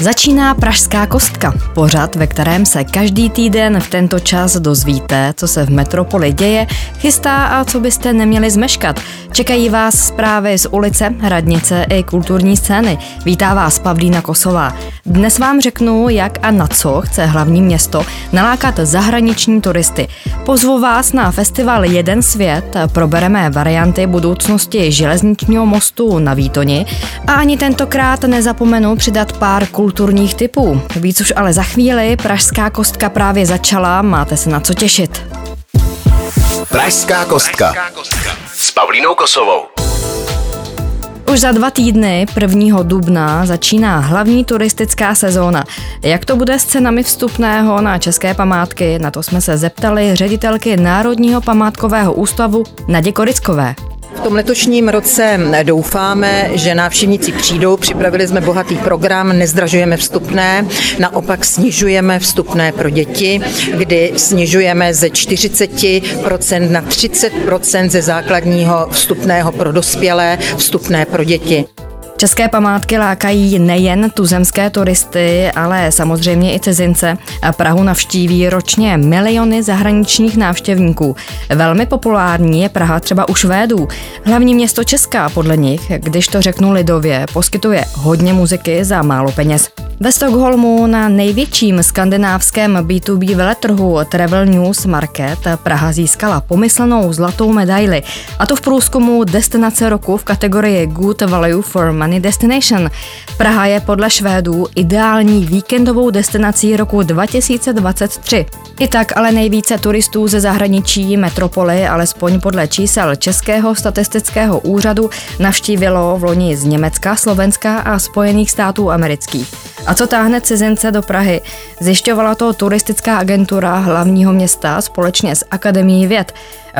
Začíná Pražská kostka, pořad, ve kterém se každý týden v tento čas dozvíte, co se v metropoli děje, chystá a co byste neměli zmeškat. Čekají vás zprávy z ulice, radnice i kulturní scény. Vítá vás Pavlína Kosová. Dnes vám řeknu, jak a na co chce hlavní město nalákat zahraniční turisty. Pozvu vás na festival Jeden svět, probereme varianty budoucnosti železničního mostu na Výtoni a ani tentokrát nezapomenu přidat pár kulturních typů. Víc už ale za chvíli, Pražská kostka právě začala, máte se na co těšit. Pražská kostka s Pavlínou Kosovou. Už za dva týdny, 1. dubna, začíná hlavní turistická sezóna. Jak to bude s cenami vstupného na české památky, na to jsme se zeptali ředitelky Národního památkového ústavu Nadě Korickové. V tom letošním roce doufáme, že návštěvníci přijdou. Připravili jsme bohatý program, nezdražujeme vstupné, naopak snižujeme vstupné pro děti, kdy snižujeme ze 40% na 30% ze základního vstupného pro dospělé, vstupné pro děti. České památky lákají nejen tuzemské turisty, ale samozřejmě i cizince. Prahu navštíví ročně miliony zahraničních návštěvníků. Velmi populární je Praha třeba u Švédů. Hlavní město Česká podle nich, když to řeknu lidově, poskytuje hodně muziky za málo peněz. Ve Stockholmu na největším skandinávském B2B veletrhu Travel News Market Praha získala pomyslnou zlatou medaili, a to v průzkumu destinace roku v kategorii Good Value for Money Destination. Praha je podle Švédů ideální víkendovou destinací roku 2023. I tak ale nejvíce turistů ze zahraničí metropoly, alespoň podle čísel Českého statistického úřadu, navštívilo v loni z Německa, Slovenska a Spojených států amerických. A co táhne cizince do Prahy? Zjišťovala to turistická agentura hlavního města společně s Akademií věd.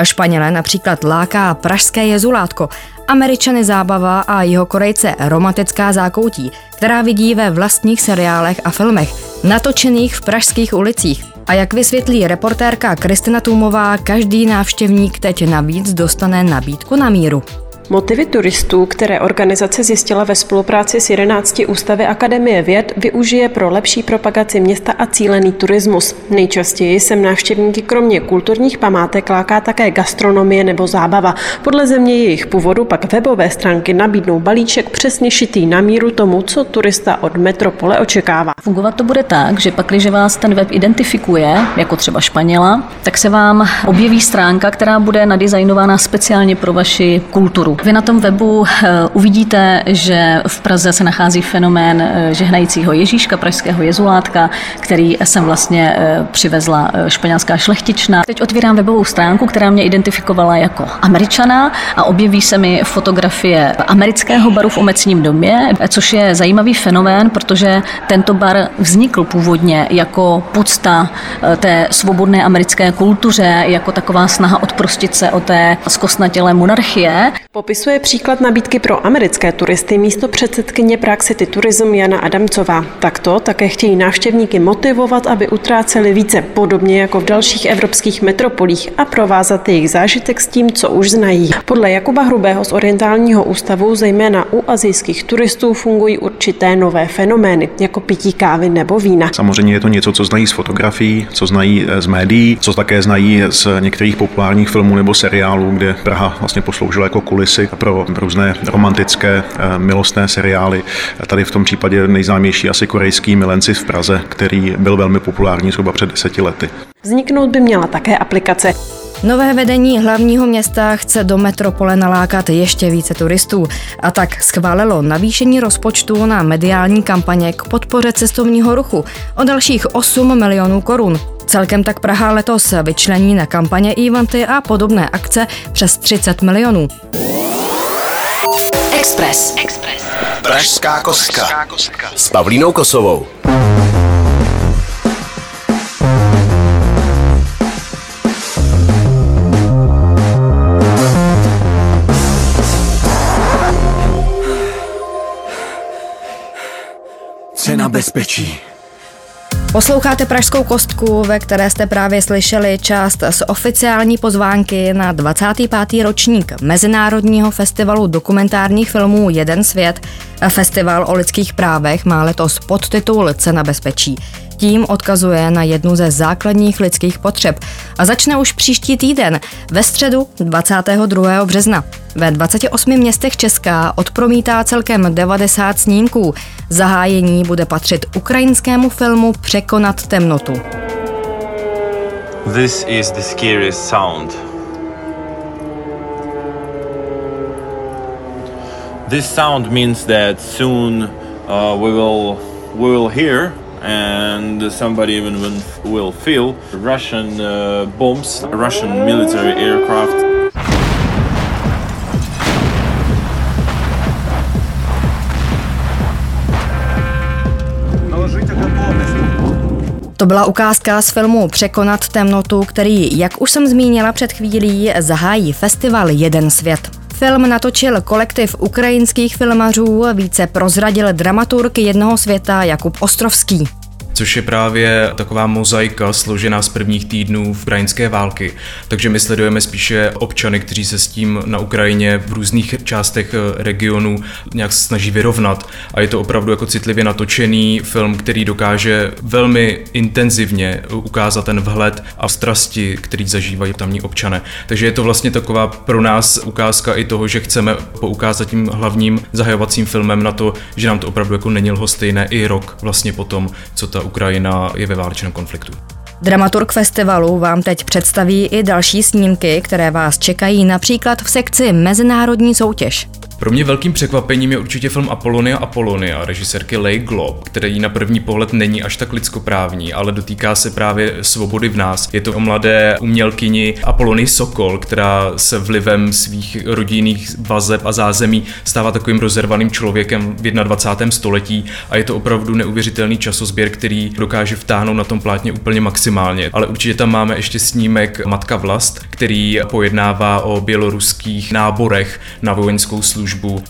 Španělé například láká pražské jezulátko, Američany zábava a jeho korejce romantická zákoutí, která vidí ve vlastních seriálech a filmech, natočených v pražských ulicích. A jak vysvětlí reportérka Kristina Tumová, každý návštěvník teď navíc dostane nabídku na míru. Motivy turistů, které organizace zjistila ve spolupráci s 11 ústavy Akademie věd, využije pro lepší propagaci města a cílený turismus. Nejčastěji sem návštěvníky kromě kulturních památek láká také gastronomie nebo zábava. Podle země jejich původu pak webové stránky nabídnou balíček přesně šitý na míru tomu, co turista od metropole očekává. Fungovat to bude tak, že pak, když vás ten web identifikuje, jako třeba Španěla, tak se vám objeví stránka, která bude nadizajnována speciálně pro vaši kulturu. Vy na tom webu eh, uvidíte, že v Praze se nachází fenomén eh, žehnajícího Ježíška, pražského jezulátka, který jsem vlastně eh, přivezla španělská šlechtična. Teď otvírám webovou stránku, která mě identifikovala jako američana a objeví se mi fotografie amerického baru v Omecním domě, což je zajímavý fenomén, protože tento bar vznikl původně jako podsta té svobodné americké kultuře, jako taková snaha odprostit se o té zkostnatělé monarchie. Popisuje příklad nabídky pro americké turisty místo předsedkyně Prague City Tourism Jana Adamcová. Takto také chtějí návštěvníky motivovat, aby utráceli více, podobně jako v dalších evropských metropolích a provázat jejich zážitek s tím, co už znají. Podle Jakuba Hrubého z Orientálního ústavu, zejména u azijských turistů, fungují určité nové fenomény, jako pití kávy nebo vína. Samozřejmě je to něco, co znají z fotografií, co znají eh, z médií, co také znají z některých populárních filmů nebo seriálů, kde Praha vlastně posloužila jako kulisy kulisy pro různé romantické eh, milostné seriály. Tady v tom případě nejznámější asi korejský Milenci v Praze, který byl velmi populární zhruba před deseti lety. Vzniknout by měla také aplikace. Nové vedení hlavního města chce do metropole nalákat ještě více turistů a tak schválilo navýšení rozpočtu na mediální kampaně k podpoře cestovního ruchu o dalších 8 milionů korun. Celkem tak Praha letos vyčlení na kampaně eventy a podobné akce přes 30 milionů. Express. Express. Pražská kostka. S Pavlínou Kosovou. Cena bezpečí. Posloucháte Pražskou kostku, ve které jste právě slyšeli část z oficiální pozvánky na 25. ročník Mezinárodního festivalu dokumentárních filmů Jeden svět. Festival o lidských právech má letos podtitul Cena bezpečí. Tím odkazuje na jednu ze základních lidských potřeb a začne už příští týden, ve středu 22. března. Ve 28 městech Česká odpromítá celkem 90 snímků. Zahájení bude patřit ukrajinskému filmu Překonat temnotu. This is the scariest sound. This sound means that soon uh, we will we will hear and somebody even will feel Russian uh, bombs, Russian military aircraft. To byla ukázka z filmu Překonat temnotu, který, jak už jsem zmínila před chvílí, zahájí festival Jeden svět. Film natočil kolektiv ukrajinských filmařů, více prozradil dramaturg jednoho světa Jakub Ostrovský což je právě taková mozaika složená z prvních týdnů ukrajinské války. Takže my sledujeme spíše občany, kteří se s tím na Ukrajině v různých částech eh, regionu nějak snaží vyrovnat. A je to opravdu jako citlivě natočený film, který dokáže velmi intenzivně ukázat ten vhled a strasti, který zažívají tamní občané. Takže je to vlastně taková pro nás ukázka i toho, že chceme poukázat tím hlavním zahajovacím filmem na to, že nám to opravdu jako není lhostejné i rok vlastně potom, co ta Ukrajina je ve válečném konfliktu. Dramaturg festivalu vám teď představí i další snímky, které vás čekají například v sekci Mezinárodní soutěž. Pro mě velkým překvapením je určitě film Apolonia Apolonia režisérky Lay Glob, který na první pohled není až tak lidskoprávní, ale dotýká se právě svobody v nás. Je to o mladé umělkyni Apolony Sokol, která se vlivem svých rodinných vazeb a zázemí stává takovým rozervaným člověkem v 21. století a je to opravdu neuvěřitelný časozběr, který dokáže vtáhnout na tom plátně úplně maximálně. Ale určitě tam máme ještě snímek Matka Vlast, který pojednává o běloruských náborech na vojenskou službu službu.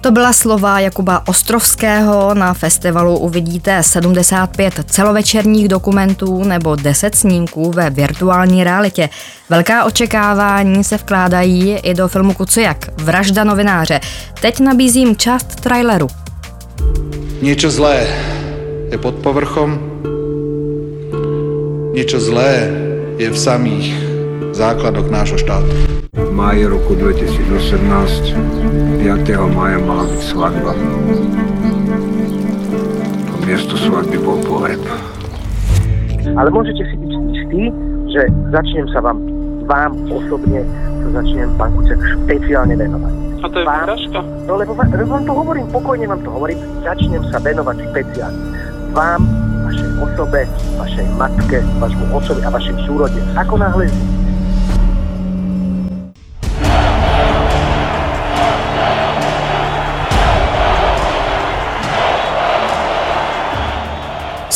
To byla slova Jakuba Ostrovského. Na festivalu uvidíte 75 celovečerních dokumentů nebo 10 snímků ve virtuální realitě. Velká očekávání se vkládají i do filmu Kucujak, Vražda novináře. Teď nabízím část traileru. Něco zlé je pod povrchom, něco zlé je v samých základoch nášho štátu máji roku 2018, 5. mája mala byť svadba. To miesto svadby bol pohreb. Ale môžete si byť istí, že začnem sa vám, vám osobne sa začnem, pán Kuciak, špeciálne venovať. A to je vám, No lebo vám, vám to hovorím, pokojne vám to hovorím, začnem sa venovať špeciálne. Vám, vašej osobe, vašej matke, vašmu osobe a vašej súrode. Ako náhle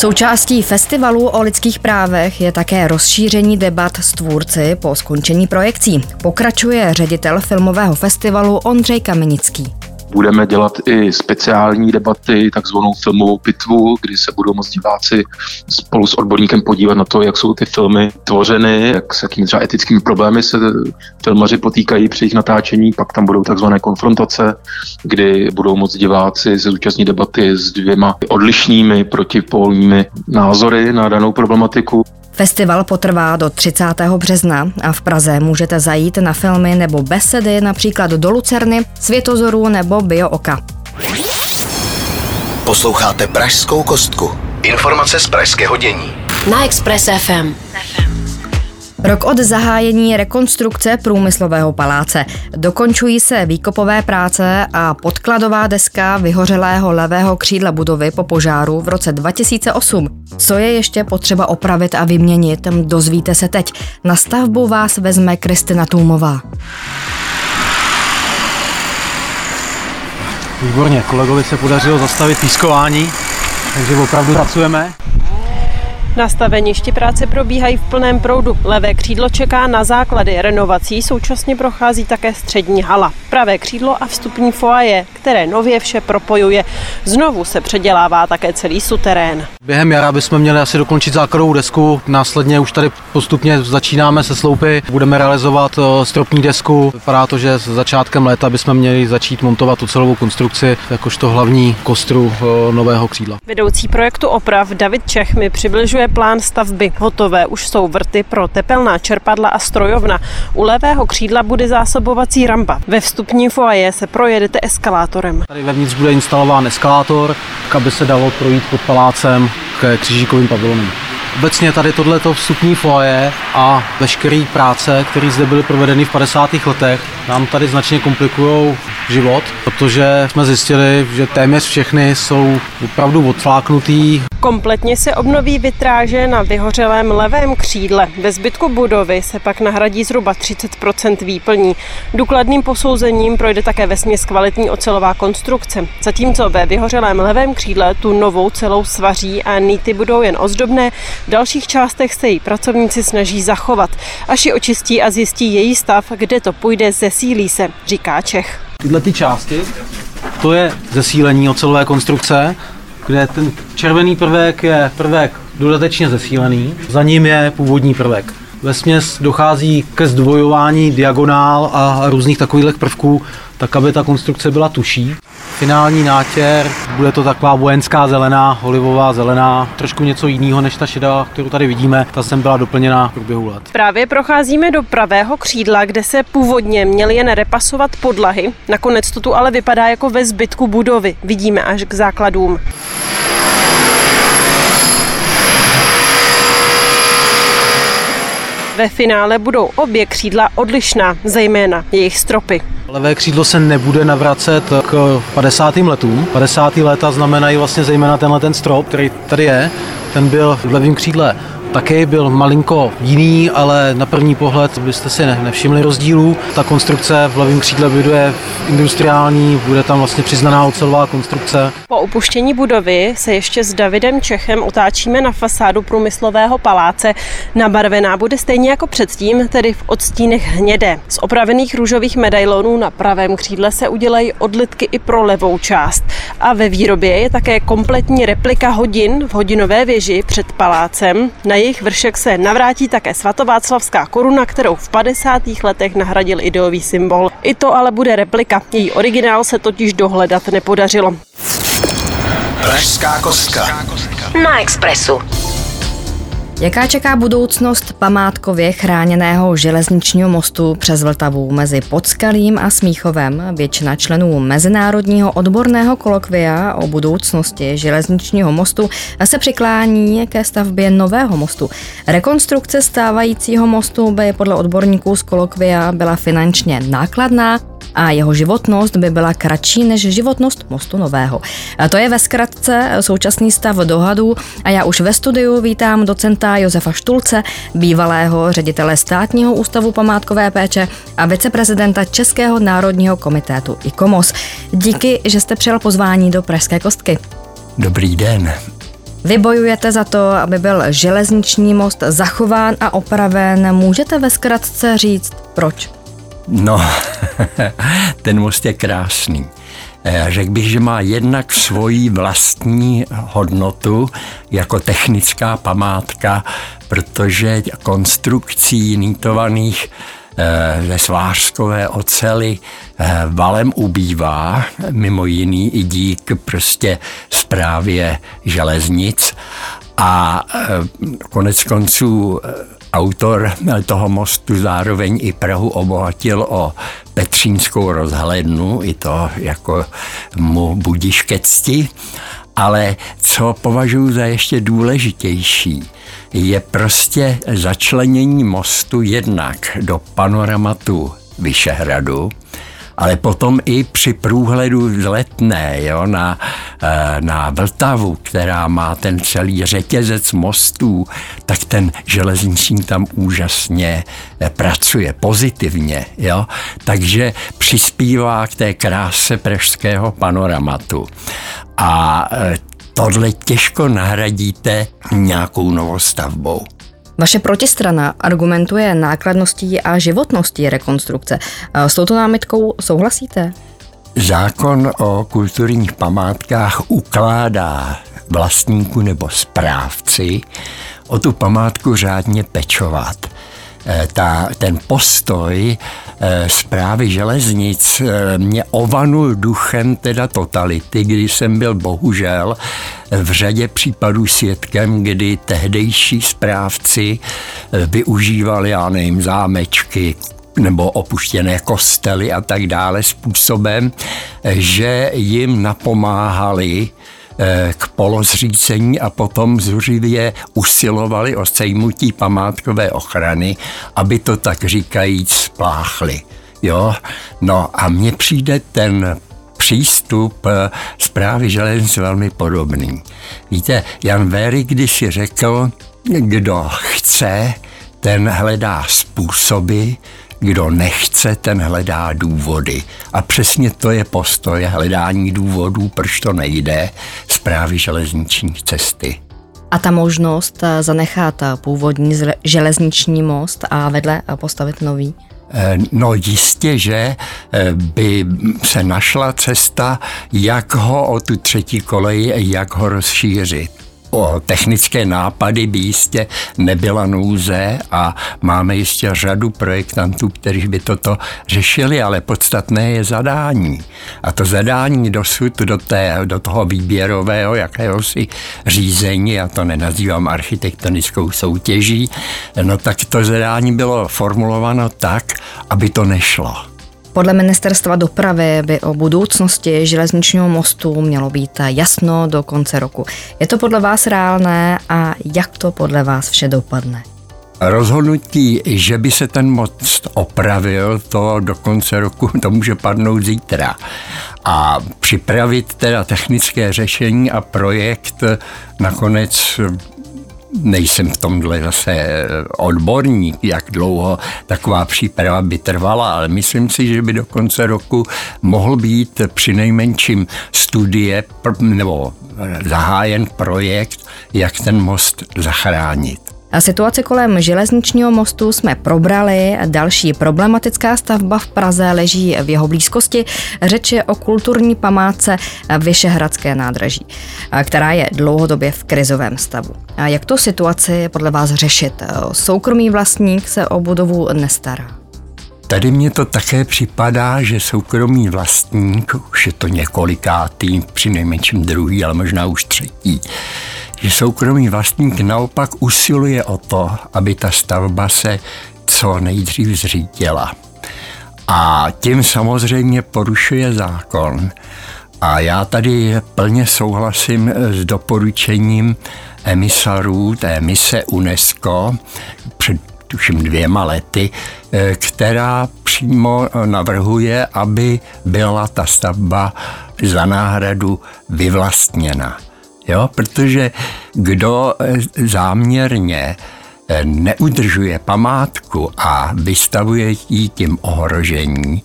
Součástí festivalu o lidských právech je také rozšíření debat s tvůrci po skončení projekcí. Pokračuje ředitel filmového festivalu Ondřej Kamenický. Budeme dělat i speciální debaty, takzvanou filmovou pitvu, kdy se budou moct diváci spolu s odborníkem podívat na to, jak jsou ty filmy tvořeny, jak s jakými třeba etickými problémy se filmaři potýkají při jejich natáčení. Pak tam budou takzvané konfrontace, kdy budou moct diváci se zúčastnit debaty s dvěma odlišnými protipolními názory na danou problematiku. Festival potrvá do 30. března a v Praze můžete zajít na filmy nebo besedy například do Lucerny, Světozoru nebo Biooka. Posloucháte Pražskou kostku. Informace z pražského dění. Na Express FM. Rok od zahájení rekonstrukce průmyslového paláce. Dokončují se výkopové práce a podkladová deska vyhořelého levého křídla budovy po požáru v roce 2008. Co je ještě potřeba opravit a vyměnit, dozvíte se teď. Na stavbu vás vezme Kristina Tůmová. Výborně, kolegovi se podařilo zastavit pískování, takže opravdu pracujeme. Na staveništi práce probíhají v plném proudu. Levé křídlo čeká na základy renovací, současně prochází také střední hala. Pravé křídlo a vstupní foaje, které nově vše propojuje. Znovu se předělává také celý suterén. Během jara bychom měli asi dokončit základovou desku, následně už tady postupně začínáme se sloupy, budeme realizovat eh, stropní desku. Vypadá to, že s začátkem léta bychom měli začít montovat tu celovou konstrukci, jakožto hlavní kostru eh, nového křídla. Vedoucí projektu oprav David Čech mi přibližuje plán stavby. Hotové už jsou vrty pro tepelná čerpadla a strojovna. U levého křídla bude zásobovací rampa. Ve vstupní foaje se projedete eskalátorem. Tady vevnitř bude instalován eskalátor, aby se dalo projít pod palácem k křížíkovým pavilonům. Obecně tady tohleto vstupní foaje a veškeré práce, které zde byly provedeny v 50. letech, nám tady značně komplikují život, protože jsme zjistili, že téměř všechny jsou opravdu odfláknutý. Kompletně se obnoví vitráže na vyhořelém levém křídle. Ve zbytku budovy se pak nahradí zhruba 30% výplní. Důkladným posouzením projde také vesměs kvalitní ocelová konstrukce. Zatímco ve vyhořelém levém křídle tu novou celou svaří a nýty budou jen ozdobné, v dalších částech se její pracovníci snaží zachovat. Až ji očistí a zjistí její stav, kde to půjde, zesílí se, říká Čech. Tyhle ty části, to je zesílení ocelové konstrukce, kde ten červený prvek je prvek dodatečně zesílený, za ním je původní prvek. Ve směs dochází ke zdvojování diagonál a různých takových prvků, tak aby ta konstrukce byla tuší. Finální nátěr, bude to taková vojenská zelená, olivová zelená, trošku něco jiného než ta šedá, kterou tady vidíme. Ta sem byla doplněna v průběhu let. Právě procházíme do pravého křídla, kde se původně měly jen repasovat podlahy. Nakonec to tu ale vypadá jako ve zbytku budovy. Vidíme až k základům. Ve finále budou obě křídla odlišná, zejména jejich stropy. Levé křídlo se nebude navracet k 50. letům. 50. léta znamenají vlastně zejména tenhle ten strop, který tady je. Ten byl v levém křídle Taky byl malinko jiný, ale na první pohled byste si nevšimli rozdílů. Ta konstrukce v levém křídle bude industriální, bude tam vlastně přiznaná ocelová konstrukce. Po opuštění budovy se ještě s Davidem Čechem otáčíme na fasádu průmyslového paláce. Nabarvená bude stejně jako předtím, tedy v odstínech hnědé. Z opravených růžových medailonů na pravém křídle se udělají odlitky i pro levou část. A ve výrobě je také kompletní replika hodin v hodinové věži před palácem. Na jejich vršek se navrátí také svatováclavská koruna, kterou v 50. letech nahradil ideový symbol. I to ale bude replika. Její originál se totiž dohledat nepodařilo. Pražská kostka. Na Expressu. Jaká čeká budoucnost památkově chráněného železničního mostu přes Vltavu mezi Podskalím a Smíchovem? Většina členů Mezinárodního odborného kolokvia o budoucnosti železničního mostu se přiklání ke stavbě nového mostu. Rekonstrukce stávajícího mostu by podle odborníků z kolokvia byla finančně nákladná a jeho životnost by byla kratší než životnost mostu nového. A to je ve zkratce současný stav dohadů a já už ve studiu vítám docenta Josefa Štulce, bývalého ředitele státního ústavu památkové péče a viceprezidenta Českého národního komitétu ICOMOS. Díky, že jste přijal pozvání do Pražské kostky. Dobrý den. Vy bojujete za to, aby byl železniční most zachován a opraven. Můžete ve zkratce říct, proč? No, ten most je krásný. Eh, řekl bych, že má jednak svoji vlastní hodnotu jako technická památka, protože konstrukcí nýtovaných eh, ze svářskové ocely eh, valem ubývá, mimo jiný i dík prostě zprávě železnic a konec konců Autor toho mostu zároveň i Prahu obohatil o Petřínskou rozhlednu, i to jako mu budíš ke cti. Ale co považuji za ještě důležitější, je prostě začlenění mostu jednak do panoramatu Vyšehradu, ale potom i při průhledu z letné jo, na, eh, na Vltavu, která má ten celý řetězec mostů, tak ten železniční tam úžasně eh, pracuje pozitivně. Jo? Takže přispívá k té kráse pražského panoramatu. A eh, tohle těžko nahradíte nějakou novostavbou. Vaše protistrana argumentuje nákladností a životností rekonstrukce. S touto námitkou souhlasíte? Zákon o kulturních památkách ukládá vlastníku nebo správci o tu památku řádně pečovat. Eh, ta, ten postoj zprávy eh, železnic eh, mě ovanul duchem teda totality, kdy jsem byl bohužel v řadě případů svědkem, kdy tehdejší správci využívali, já nevím, zámečky, nebo opuštěné kostely a tak dále způsobem, že jim napomáhali k polozřícení a potom zuřivě usilovali o sejmutí památkové ochrany, aby to tak říkajíc spláchli. Jo? No a mně přijde ten přístup eh, zprávy železnic velmi podobný. Víte, Jan Véry když si řekl, kdo chce, ten hledá způsoby, kdo nechce, ten hledá důvody. A přesně to je postoj hledání důvodů, proč to nejde, zprávy železniční cesty. A ta možnost eh, zanechat eh, původní železniční most a vedle eh, postavit nový? No jistě, že by se našla cesta, jak ho o tu třetí kolej, jak ho rozšířit o technické nápady by jistě nebyla nouze a máme jistě řadu projektantů, kteří by toto řešili, ale podstatné je zadání. A to zadání dosud do, té, do toho výběrového jakéhosi řízení, já to nenazývám architektonickou soutěží, no tak to zadání bylo formulováno tak, aby to nešlo. Podle ministerstva dopravy by o budoucnosti železničního mostu mělo být jasno do konce roku. Je to podle vás reálné a jak to podle vás vše dopadne? Rozhodnutí, že by se ten most opravil, to do konce roku to může padnout zítra. A připravit teda technické řešení a projekt nakonec nejsem v tomhle zase odborník, jak dlouho taková příprava by trvala, ale myslím si, že by do konce roku mohl být při nejmenším studie nebo zahájen projekt, jak ten most zachránit. Situaci kolem železničního mostu jsme probrali. Další problematická stavba v Praze leží v jeho blízkosti. Řeč je o kulturní památce Vyšehradské nádraží, která je dlouhodobě v krizovém stavu. A jak to situaci podle vás řešit? Soukromý vlastník se o budovu nestará. Tady mně to také připadá, že soukromý vlastník, už je to několikátý, při nejmenším druhý, ale možná už třetí, že soukromý vlastník naopak usiluje o to, aby ta stavba se co nejdřív zřítila. A tím samozřejmě porušuje zákon. A já tady plně souhlasím s doporučením emisarů té mise UNESCO před tuším dvěma lety, která přímo navrhuje, aby byla ta stavba za náhradu vyvlastněna. Jo? Protože kdo eh, záměrně eh, neudržuje památku a vystavuje jí tím ohrožení,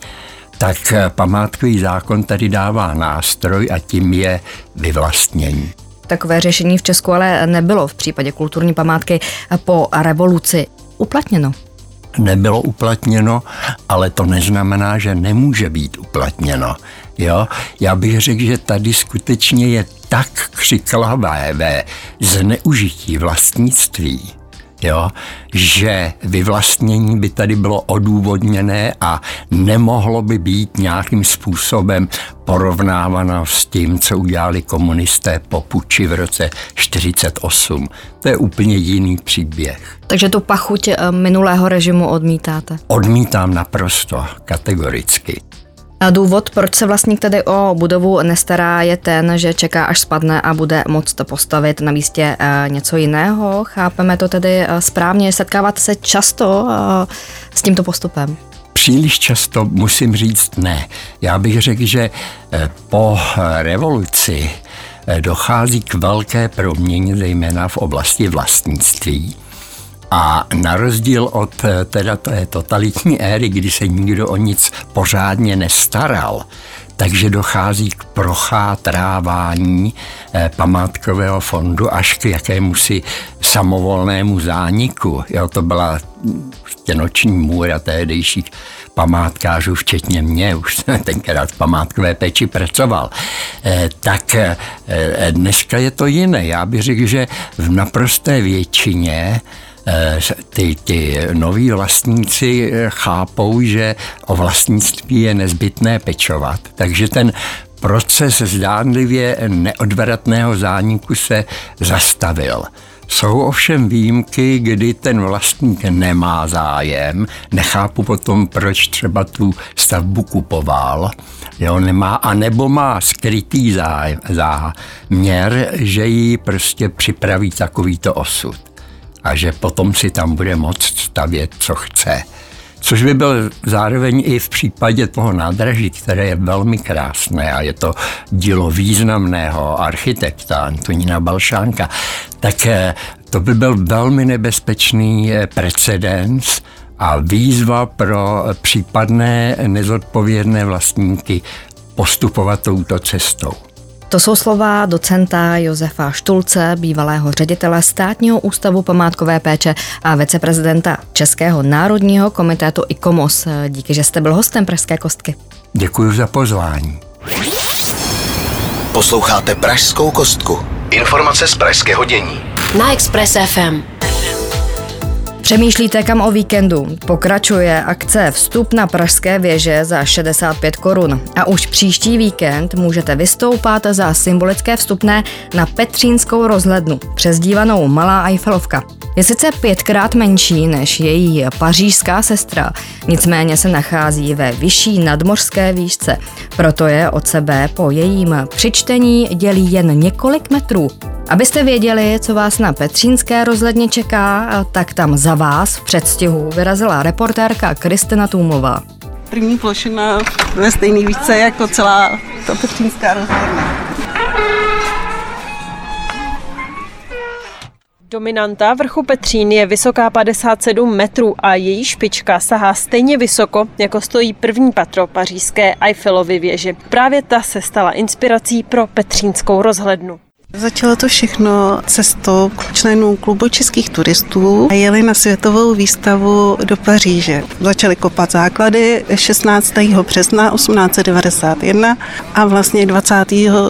tak eh, památkový zákon tady dává nástroj a tím je vyvlastnění. Takové řešení v Česku ale nebylo v případě kulturní památky po revoluci uplatněno. Nebylo uplatněno, ale to neznamená, že nemůže být uplatněno. Jo? Já bych řekl, že tady skutečně je tak křiklavé ve zneužití vlastnictví, jo, že vyvlastnění by tady bylo odůvodněné a nemohlo by být nějakým způsobem porovnáváno s tím, co udělali komunisté po puči v roce 48. To je úplně jiný příběh. Takže tu pachuť eh, minulého režimu odmítáte? Odmítám naprosto, kategoricky. A důvod, proč se vlastník tedy o budovu nestará, je ten, že čeká, až spadne a bude moct postavit na místě eh, něco jiného. Chápeme to tedy eh, správně. Setkáváte se často eh, s tímto postupem? Příliš často musím říct ne. Já bych řekl, že po revoluci dochází k velké proměně, zejména v oblasti vlastnictví. A na rozdíl od eh, teda té totalitní éry, kdy se nikdo o nic pořádně nestaral, takže dochází k prochátrávání eh, památkového fondu až k jakému si samovolnému zániku. Jo, to byla prostě noční můra tehdejších památkářů, včetně mě, už jsem tenkrát v památkové peči pracoval, eh, tak dneska je to jiné. Já bych řekl, že v naprosté většině ty, ty noví vlastníci eh, chápou, že o vlastnictví je nezbytné pečovat. Takže ten proces zdánlivě neodvratného zániku se zastavil. Jsou ovšem výjimky, kdy ten vlastník nemá zájem, nechápu potom, proč třeba tu stavbu kupoval, jo, nemá, a nebo má skrytý záměr, že ji prostě připraví takovýto osud a že potom si tam bude moct stavět, co chce. Což by byl zároveň i v případě toho nádraží, které je velmi krásné a je to dílo významného architekta Antonína Balšánka, tak eh, to by byl velmi nebezpečný eh, precedens a výzva pro případné nezodpovědné vlastníky postupovat touto cestou. To jsou slova docenta Josefa Štulce, bývalého ředitele státního ústavu památkové péče a viceprezidenta Českého národního komitetu ICOMOS. Díky, že jste byl hostem Pražské kostky. Děkuji za pozvání. Posloucháte Pražskou kostku. Informace z pražského dění. Na Express FM. Přemýšlíte kam o víkendu? Pokračuje akce Vstup na Pražské věže za 65 korun. A už příští víkend můžete vystoupat za symbolické vstupné na Petřínskou rozhlednu, přezdívanou Malá Eiffelovka. Je sice pětkrát menší než její pařížská sestra, nicméně se nachází ve vyšší nadmořské výšce. Proto je od sebe po jejím přičtení dělí jen několik metrů. Abyste věděli, co vás na Petřínské rozhledně čeká, tak tam za vás v předstihu vyrazila reportérka Kristina Tůmová. První plošina ve stejný výšce jako celá ta Petřínská rozhledna. Dominanta vrchu Petřín je vysoká 57 metrů a její špička sahá stejně vysoko, jako stojí první patro pařížské Eiffelovy věže. Právě ta se stala inspirací pro Petřínskou rozhlednu. Začalo to všechno cestou členů klubu českých turistů a jeli na světovou výstavu do Paříže. Začali kopat základy 16. března 1891 a vlastně 20.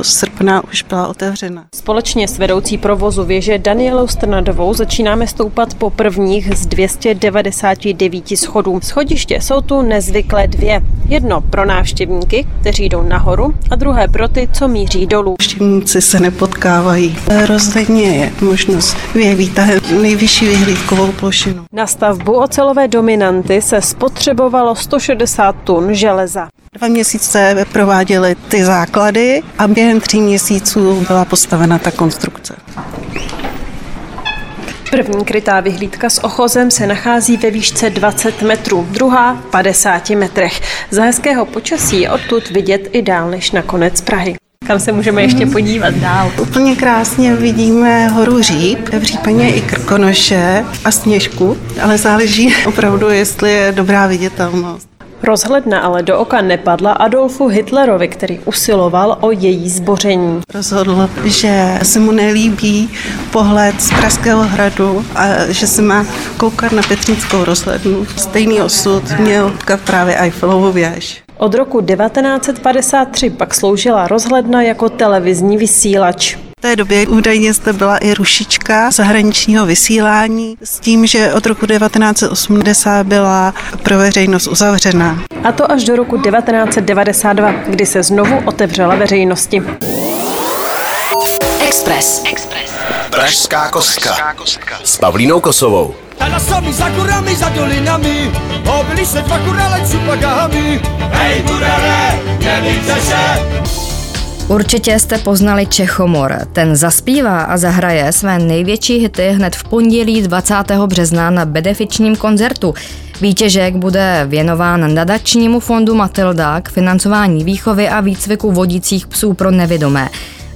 srpna už byla otevřena. Společně s vedoucí provozu věže Danielou Strnadovou začínáme stoupat po prvních z 299 schodů. Schodiště jsou tu nezvykle dvě. Jedno pro návštěvníky, kteří jdou nahoru a druhé pro ty, co míří dolů. Návštěvníci se nepotkají potkávají. Rozhodně je možnost vyjevit nejvyšší vyhlídkovou plošinu. Na stavbu ocelové dominanty se spotřebovalo 160 tun železa. Dva měsíce prováděly ty základy a během tří měsíců byla postavena ta konstrukce. První krytá vyhlídka s ochozem se nachází ve výšce 20 metrů, druhá v 50 metrech. Za hezkého počasí je odtud vidět i dál než na konec Prahy kam se můžeme ještě podívat dál. Úplně krásně vidíme horu Říp, případně i Krkonoše a Sněžku, ale záleží opravdu, jestli je dobrá viditelnost. Rozhledna ale do oka nepadla Adolfu Hitlerovi, který usiloval o její zboření. Rozhodl, že se mu nelíbí pohled z Pražského hradu a že se má koukat na Petřínskou rozhlednu. Stejný osud měl právě Eiffelovu věž. Od roku 1953 pak sloužila rozhledna jako televizní vysílač. V té době údajně zde byla i rušička zahraničního vysílání s tím, že od roku 1980 byla pro veřejnost uzavřena. A to až do roku 1992, kdy se znovu otevřela veřejnosti. Express. Express. Pražská kostka. S Pavlínou Kosovou. Talasami, za kurami, za dolinami, objeli se dva kurale cupagami. Hej, burele, nevíte, že... Určitě jste poznali Čechomor. Ten zaspívá a zahraje své největší hity hned v pondělí 20. března na benefičním koncertu. Výtěžek bude věnován nadačnímu fondu Matilda k financování výchovy a výcviku vodících psů pro nevidomé.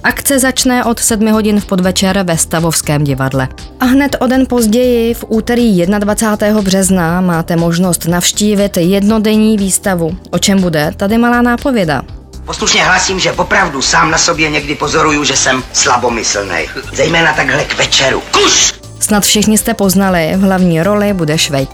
Akce začne od 7 hodin v podvečer ve Stavovském divadle. A hned o den později, v úterý 21. března, máte možnost navštívit jednodenní výstavu. O čem bude? Tady malá nápověda. Poslušně hlasím, že opravdu sám na sobě někdy pozoruju, že jsem slabomyslný. Zejména takhle k večeru. Kus! Snad všichni jste poznali, v hlavní roli bude Švejk.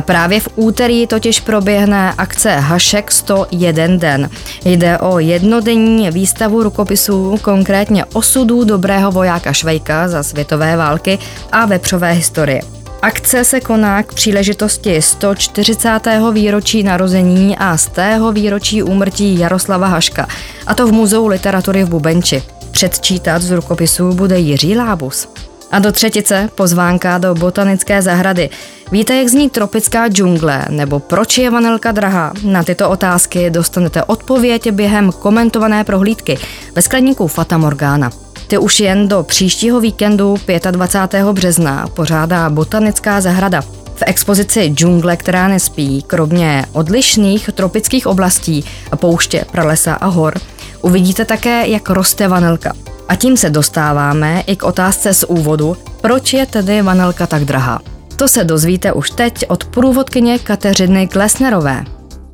Právě v úterý totiž proběhne akce Hašek 101 den. Jde o jednodenní výstavu rukopisů, konkrétně osudů dobrého vojáka Švejka za světové války a vepřové historie. Akce se koná k příležitosti 140. výročí narození a 100. výročí úmrtí Jaroslava Haška, a to v Muzeu literatury v Bubenči. Předčítat z rukopisů bude Jiří Lábus. A do třetice pozvánka do botanické zahrady. Víte, jak zní tropická džungle nebo proč je vanilka drahá? Na tyto otázky dostanete odpověď během komentované prohlídky ve skleníku Fata Morgana. Ty už jen do příštího víkendu 25. března pořádá botanická zahrada. V expozici Džungle, která nespí, kromě odlišných tropických oblastí, pouště, pralesa a hor, uvidíte také, jak roste vanilka. A tím se dostáváme i k otázce z úvodu, proč je tedy vanilka tak drahá. To se dozvíte už teď od průvodkyně Kateřiny Klesnerové.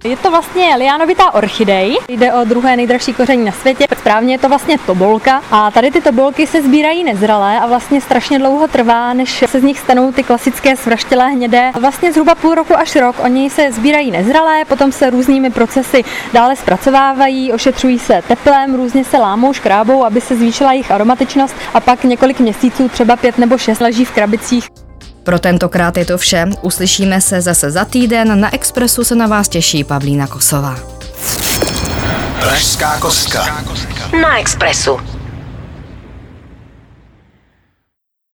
Je to vlastně lianovitá orchidej, jde o druhé nejdražší koření na světě. Správně je to vlastně tobolka a tady ty tobolky se sbírají nezralé a vlastně strašně dlouho trvá, než se z nich stanou ty klasické svraštělé hnědé. Vlastně zhruba půl roku až rok oni se sbírají nezralé, potom se různými procesy dále zpracovávají, ošetřují se teplem, různě se lámou, škrábou, aby se zvýšila jejich aromatičnost a pak několik měsíců, třeba pět nebo šest, leží v krabicích. Pro tentokrát je to vše. Uslyšíme se zase za týden. Na Expressu se na vás těší Pavlína Kosová. Pražská kostka. Na Expressu.